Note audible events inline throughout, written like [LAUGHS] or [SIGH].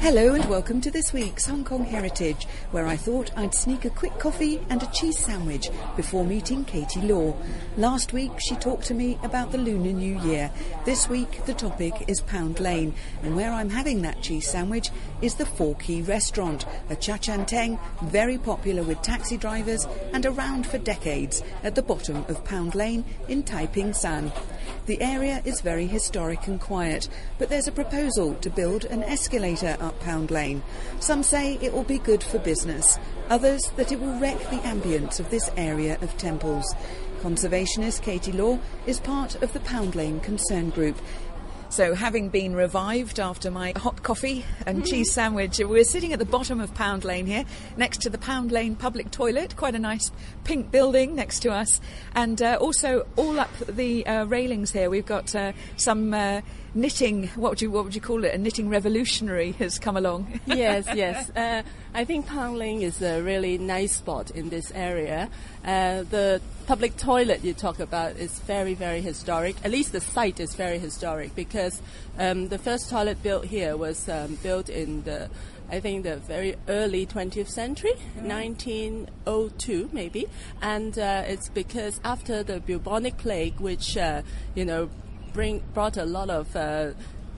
Hello and welcome to this week's Hong Kong Heritage, where I thought I'd sneak a quick coffee and a cheese sandwich before meeting Katie Law. Last week she talked to me about the Lunar New Year. This week the topic is Pound Lane, and where I'm having that cheese sandwich is the Four Key Restaurant, a cha chan teng very popular with taxi drivers and around for decades at the bottom of Pound Lane in Taiping Shan. The area is very historic and quiet, but there's a proposal to build an escalator up Pound Lane. Some say it will be good for business, others that it will wreck the ambience of this area of temples. Conservationist Katie Law is part of the Pound Lane Concern Group so, having been revived after my hot coffee and cheese sandwich, we're sitting at the bottom of Pound Lane here, next to the Pound Lane public toilet, quite a nice pink building next to us. And uh, also, all up the uh, railings here, we've got uh, some uh, knitting. What would you what would you call it? A knitting revolutionary has come along. [LAUGHS] yes, yes. Uh, I think Lane is a really nice spot in this area. Uh, the public toilet you talk about is very, very historic. At least the site is very historic because um, the first toilet built here was um, built in the I think the very early 20th century, 1902 maybe, and uh, it's because after the bubonic plague, which uh, you know bring brought a lot of uh,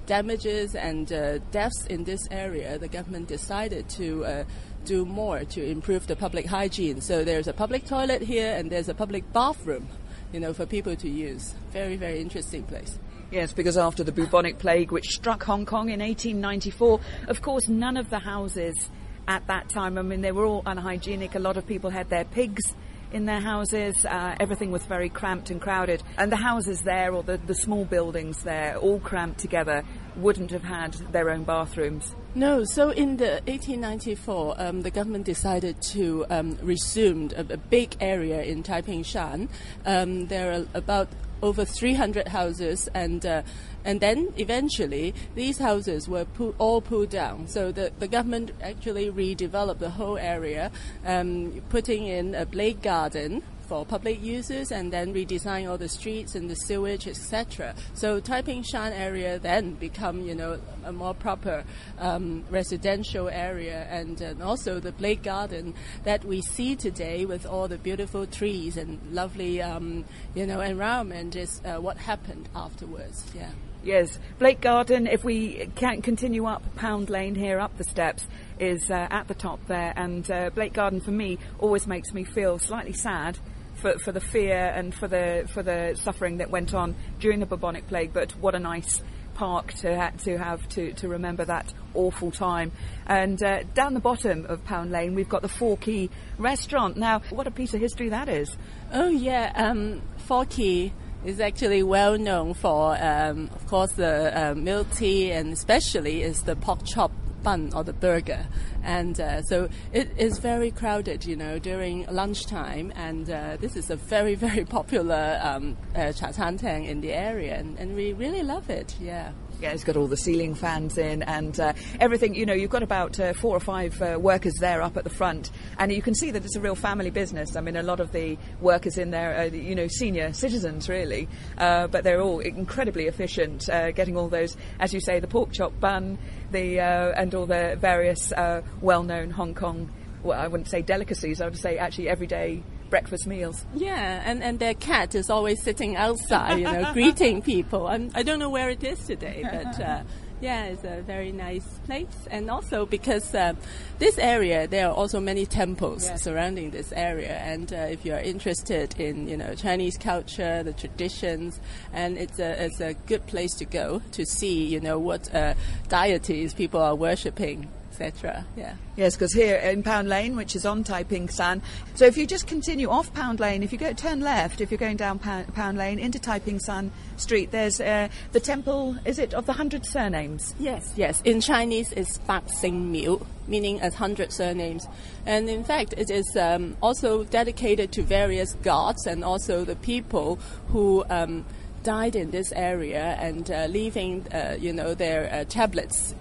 damages and uh, deaths in this area, the government decided to uh, do more to improve the public hygiene. So there's a public toilet here and there's a public bathroom, you know, for people to use. Very, very interesting place. Yes, because after the bubonic plague, which struck Hong Kong in 1894, of course, none of the houses at that time, I mean, they were all unhygienic. A lot of people had their pigs in their houses. Uh, everything was very cramped and crowded. And the houses there, or the, the small buildings there, all cramped together, wouldn't have had their own bathrooms. No, so in the 1894, um, the government decided to um, resume a, a, big area in Taiping Shan. Um, there are about over 300 houses and uh, and then eventually, these houses were all pulled down. So the, the government actually redeveloped the whole area, um, putting in a Blake Garden for public uses and then redesign all the streets and the sewage, etc. So Taiping Shan area then become, you know, a more proper um, residential area and, and, also the Blake Garden that we see today with all the beautiful trees and lovely, um, you know, environment is uh, what happened afterwards. Yeah. Yes, Blake Garden, if we can continue up Pound Lane here, up the steps, is uh, at the top there. And uh, Blake Garden, for me, always makes me feel slightly sad for, for the fear and for the, for the suffering that went on during the bubonic plague. But what a nice park to, ha- to have to, to remember that awful time. And uh, down the bottom of Pound Lane, we've got the Four Key restaurant. Now, what a piece of history that is. Oh, yeah, um, Four Key is actually well known for, um, of course, the uh, milk tea and especially is the pork chop bun or the burger. And uh, so it is very crowded, you know, during lunchtime. And uh, this is a very, [LAUGHS] very popular um, uh, cha teng in the area. And, and we really love it, yeah. Yeah, it's got all the ceiling fans in and uh, everything. You know, you've got about uh, four or five uh, workers there up at the front, and you can see that it's a real family business. I mean, a lot of the workers in there are, you know, senior citizens, really, uh, but they're all incredibly efficient, uh, getting all those, as you say, the pork chop bun, the uh, and all the various well-known Hong Kong. Well, I wouldn't say delicacies. I would say actually everyday breakfast meals. Yeah, and, and their cat is always sitting outside, you know, [LAUGHS] greeting people. I'm, I don't know where it is today, but uh, yeah, it's a very nice place. And also because uh, this area, there are also many temples surrounding this area. And uh, if you are interested in, you know, Chinese culture, the traditions, and it's a, it's a good place to go to see, you know, what uh, deities people are worshipping etc. Yeah. Yes, because here in Pound Lane, which is on Taiping Shan, so if you just continue off Pound Lane, if you go turn left, if you're going down Pound, Pound Lane into Taiping Shan Street, there's uh, the temple. Is it of the hundred surnames? Yes, yes. In Chinese, it's Bak Sing Miu, meaning a hundred surnames, and in fact, it is um, also dedicated to various gods and also the people who. Um, died in this area and uh, leaving, uh, you know, their uh, tablets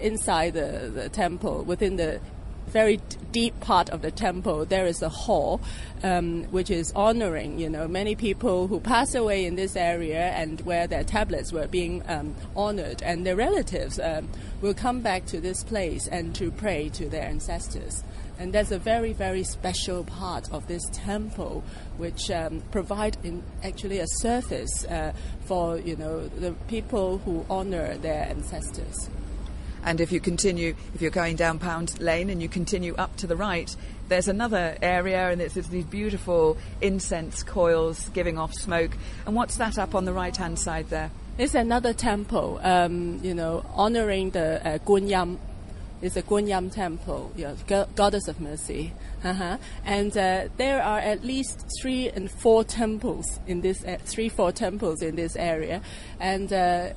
inside the, the temple, within the very deep part of the temple, there is a hall um, which is honoring, you know, many people who passed away in this area and where their tablets were being um, honored, and their relatives um, will come back to this place and to pray to their ancestors. And there's a very, very special part of this temple which um, provide in actually a service uh, for you know the people who honor their ancestors. And if you continue, if you're going down Pound Lane and you continue up to the right, there's another area and it's, these beautiful incense coils giving off smoke. And what's that up on the right hand side there? It's another temple, um, you know, honoring the uh, Guanyam. It's a Guanyam temple, you know, go- goddess of mercy. Uh-huh. And uh, there are at least three and four temples in this, uh, three, four temples in this area. And uh,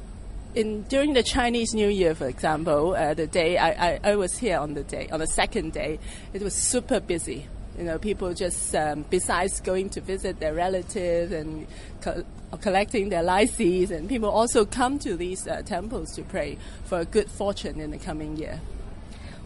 in during the Chinese New Year, for example, uh, the day I, I, I, was here on the day on the second day, it was super busy. You know, people just um, besides going to visit their relatives and co- collecting their lai sees, and people also come to these uh, temples to pray for good fortune in the coming year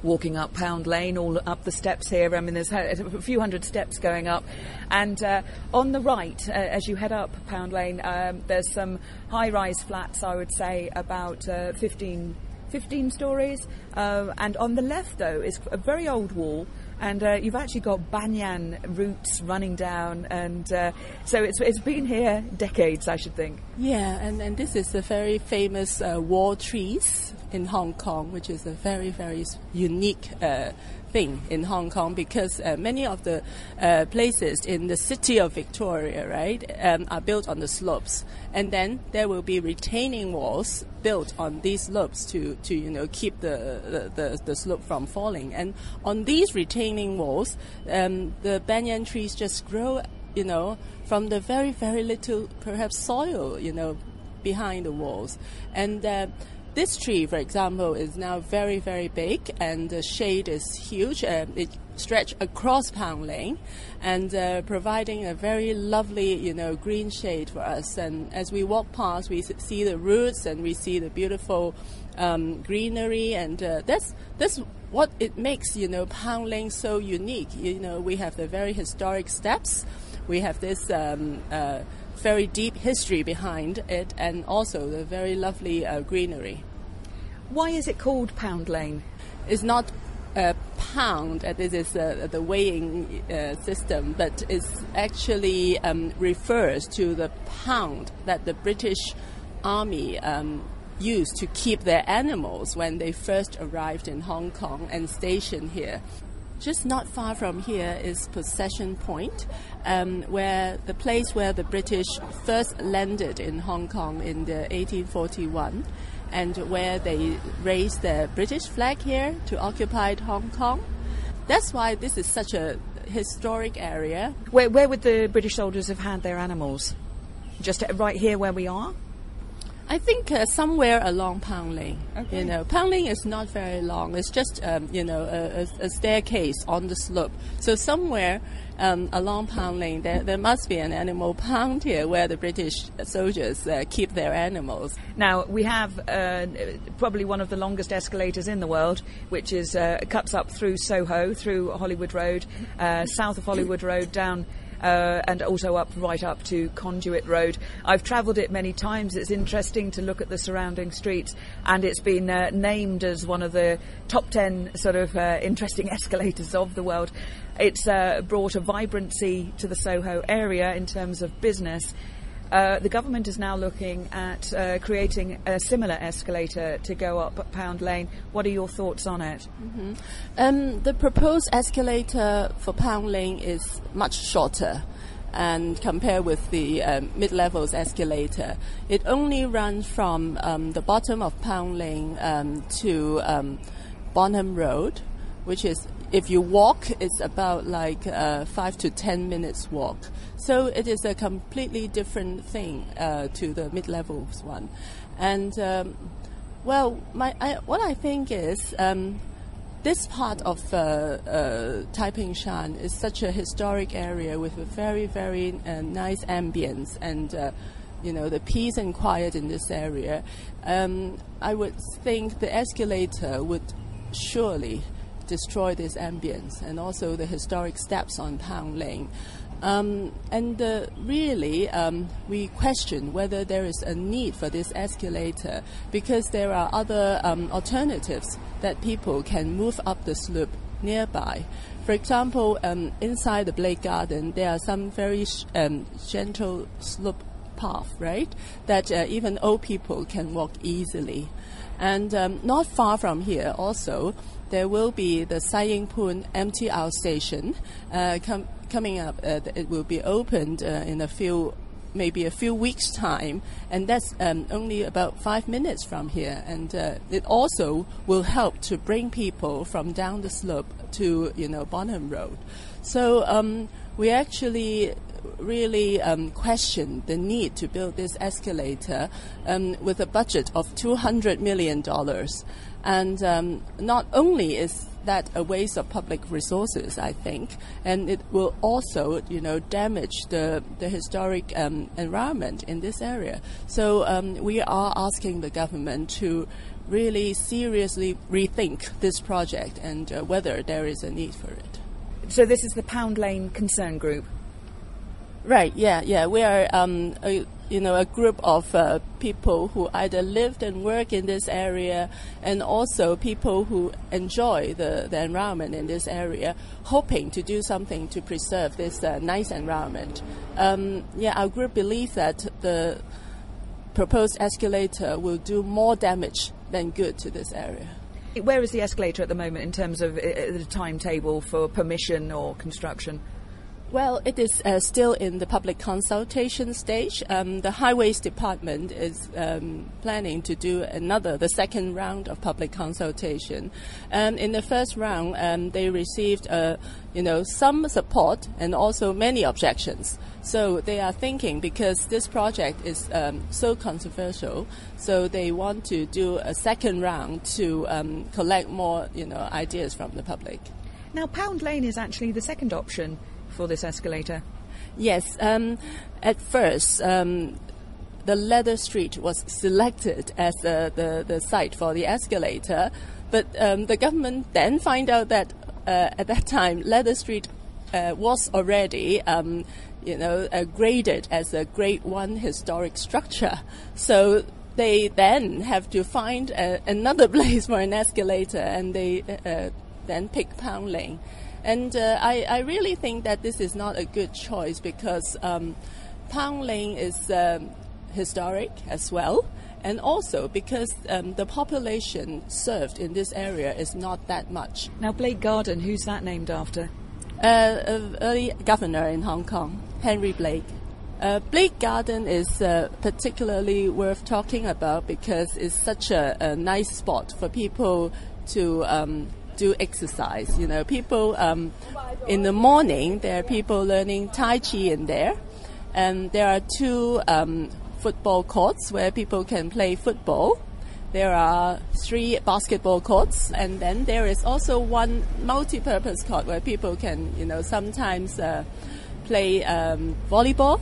walking up Pound Lane, all up the steps here. I mean, there's a few hundred steps going up. And uh, on the right, uh, as you head up Pound Lane, um, there's some high rise flats, I would say, about uh, 15, 15 stories. Uh, and on the left, though, is a very old wall and uh, you've actually got banyan roots running down, and uh, so it's, it's been here decades, I should think. Yeah, and, and this is the very famous uh, wall trees in Hong Kong, which is a very, very unique uh, thing in Hong Kong because uh, many of the uh, places in the city of Victoria, right, um, are built on the slopes, and then there will be retaining walls built on these slopes to, to you know keep the, the, the, the slope from falling. And on these retaining walls, um, the banyan trees just grow, you know, from the very very little perhaps soil, you know, behind the walls, and uh, this tree, for example, is now very, very big, and the shade is huge. Uh, it stretches across Pound Lane, and uh, providing a very lovely, you know, green shade for us. And as we walk past, we see the roots and we see the beautiful um, greenery, and uh, that's that's what it makes, you know, Pound Lane so unique. You know, we have the very historic steps. We have this. Um, uh, very deep history behind it and also the very lovely uh, greenery. Why is it called Pound Lane? It's not a pound, uh, this is uh, the weighing uh, system, but it actually um, refers to the pound that the British Army um, used to keep their animals when they first arrived in Hong Kong and stationed here. Just not far from here is Possession Point, um, where the place where the British first landed in Hong Kong in the 1841, and where they raised the British flag here to occupy Hong Kong. That's why this is such a historic area. Where, where would the British soldiers have had their animals? Just right here where we are? I think uh, somewhere along Pound Lane. Okay. You know, Pound Lane is not very long. It's just um, you know a, a, staircase on the slope. So somewhere um, along Pound Lane, there, there must be an animal pound here where the British soldiers uh, keep their animals. Now we have uh, probably one of the longest escalators in the world, which is uh, cuts up through Soho, through Hollywood Road, uh, south of Hollywood Road, down uh, and also up right up to Conduit Road. I've travelled it many times. It's interesting to look at the surrounding streets, and it's been uh, named as one of the top ten sort of uh, interesting [LAUGHS] escalators of the world. It's uh, brought a vibrancy to the Soho area in terms of business uh, the government is now looking at uh, creating a similar escalator to go up Pound Lane. What are your thoughts on it? Mm-hmm. Um, the proposed escalator for Pound Lane is much shorter and compared with the um, mid-levels escalator, it only runs from um, the bottom of Pound Lane um, to um, Bonham Road, which is if you walk, it's about like uh, five to ten minutes walk. So it is a completely different thing uh, to the mid-levels one. And um, well, my I, what I think is. Um, this part of uh, uh, Taiping Shan is such a historic area with a very, very uh, nice ambience and uh, you know the peace and quiet in this area. Um, I would think the escalator would surely destroy this ambience and also the historic steps on Pound Lane. Um, and uh, really, um, we question whether there is a need for this escalator because there are other um, alternatives that people can move up the slope nearby. For example, um, inside the Blake Garden, there are some very um, gentle slope path, right? That uh, even old people can walk easily. And um, not far from here, also, there will be the Sai Ying Pun MTR station uh, com- coming up. Uh, it will be opened uh, in a few maybe a few weeks' time, and that's um, only about five minutes from here. And uh, it also will help to bring people from down the slope to you know Bonham Road. So um, we actually really um, question the need to build this escalator um, with a budget of two hundred million dollars. And um, not only is that a waste of public resources, I think, and it will also, you know, damage the the historic um, environment in this area. So um, we are asking the government to really seriously rethink this project and uh, whether there is a need for it. So this is the Pound Lane Concern Group. Right. Yeah. Yeah. We are, um, a, you know, a group of uh, people who either lived and work in this area, and also people who enjoy the, the environment in this area, hoping to do something to preserve this uh, nice environment. Um, yeah, our group believes that the proposed escalator will do more damage than good to this area. Where is the escalator at the moment in terms of uh, the timetable for permission or construction? Well, it is uh, still in the public consultation stage. Um, the Highways Department is um, planning to do another, the second round of public consultation. Um, in the first round, um, they received, uh, you know, some support and also many objections. So they are thinking because this project is um, so controversial, so they want to do a second round to um, collect more, you know, ideas from the public. Now, Pound Lane is actually the second option for this escalator? Yes. Um, at first, um, the Leather Street was selected as the, the, the site for the escalator, but um, the government then find out that uh, at that time Leather Street uh, was already um, you know uh, graded as a Grade One historic structure. So they then have to find uh, another [LAUGHS] place for an escalator, and they uh, then pick Pound Lane. And uh, I, I, really think that this is not a good choice because um, Pound Lane is um, historic as well, and also because um, the population served in this area is not that much. Now, Blake Garden, who's that named after? Uh, early governor in Hong Kong, Henry Blake. Uh, Blake Garden is uh, particularly worth talking about because it's such a, a nice spot for people to um, do exercise. You know, people um, in the morning there are people learning Tai Chi in there, and there are two um, football courts where people can play football. There are three basketball courts, and then there is also one multi-purpose court where people can, you know, sometimes uh, play um, volleyball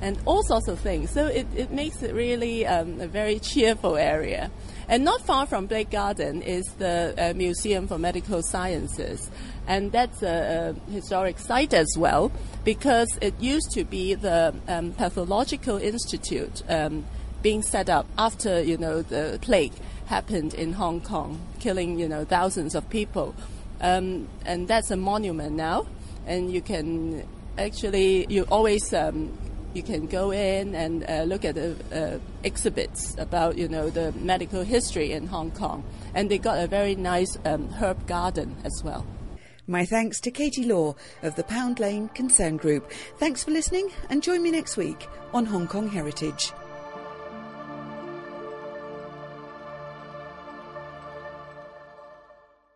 and all sorts of things. So it, it makes it really um, a very cheerful area. And not far from Blake Garden is the uh, Museum for Medical Sciences. And that's a, a, historic site as well because it used to be the um, Pathological Institute um, being set up after, you know, the plague happened in Hong Kong, killing, you know, thousands of people. Um, and that's a monument now. And you can actually, you always um, you can go in and uh, look at the uh, exhibits about you know the medical history in Hong Kong, and they got a very nice um, herb garden as well. My thanks to Katie Law of the Pound Lane Concern Group. Thanks for listening, and join me next week on Hong Kong Heritage.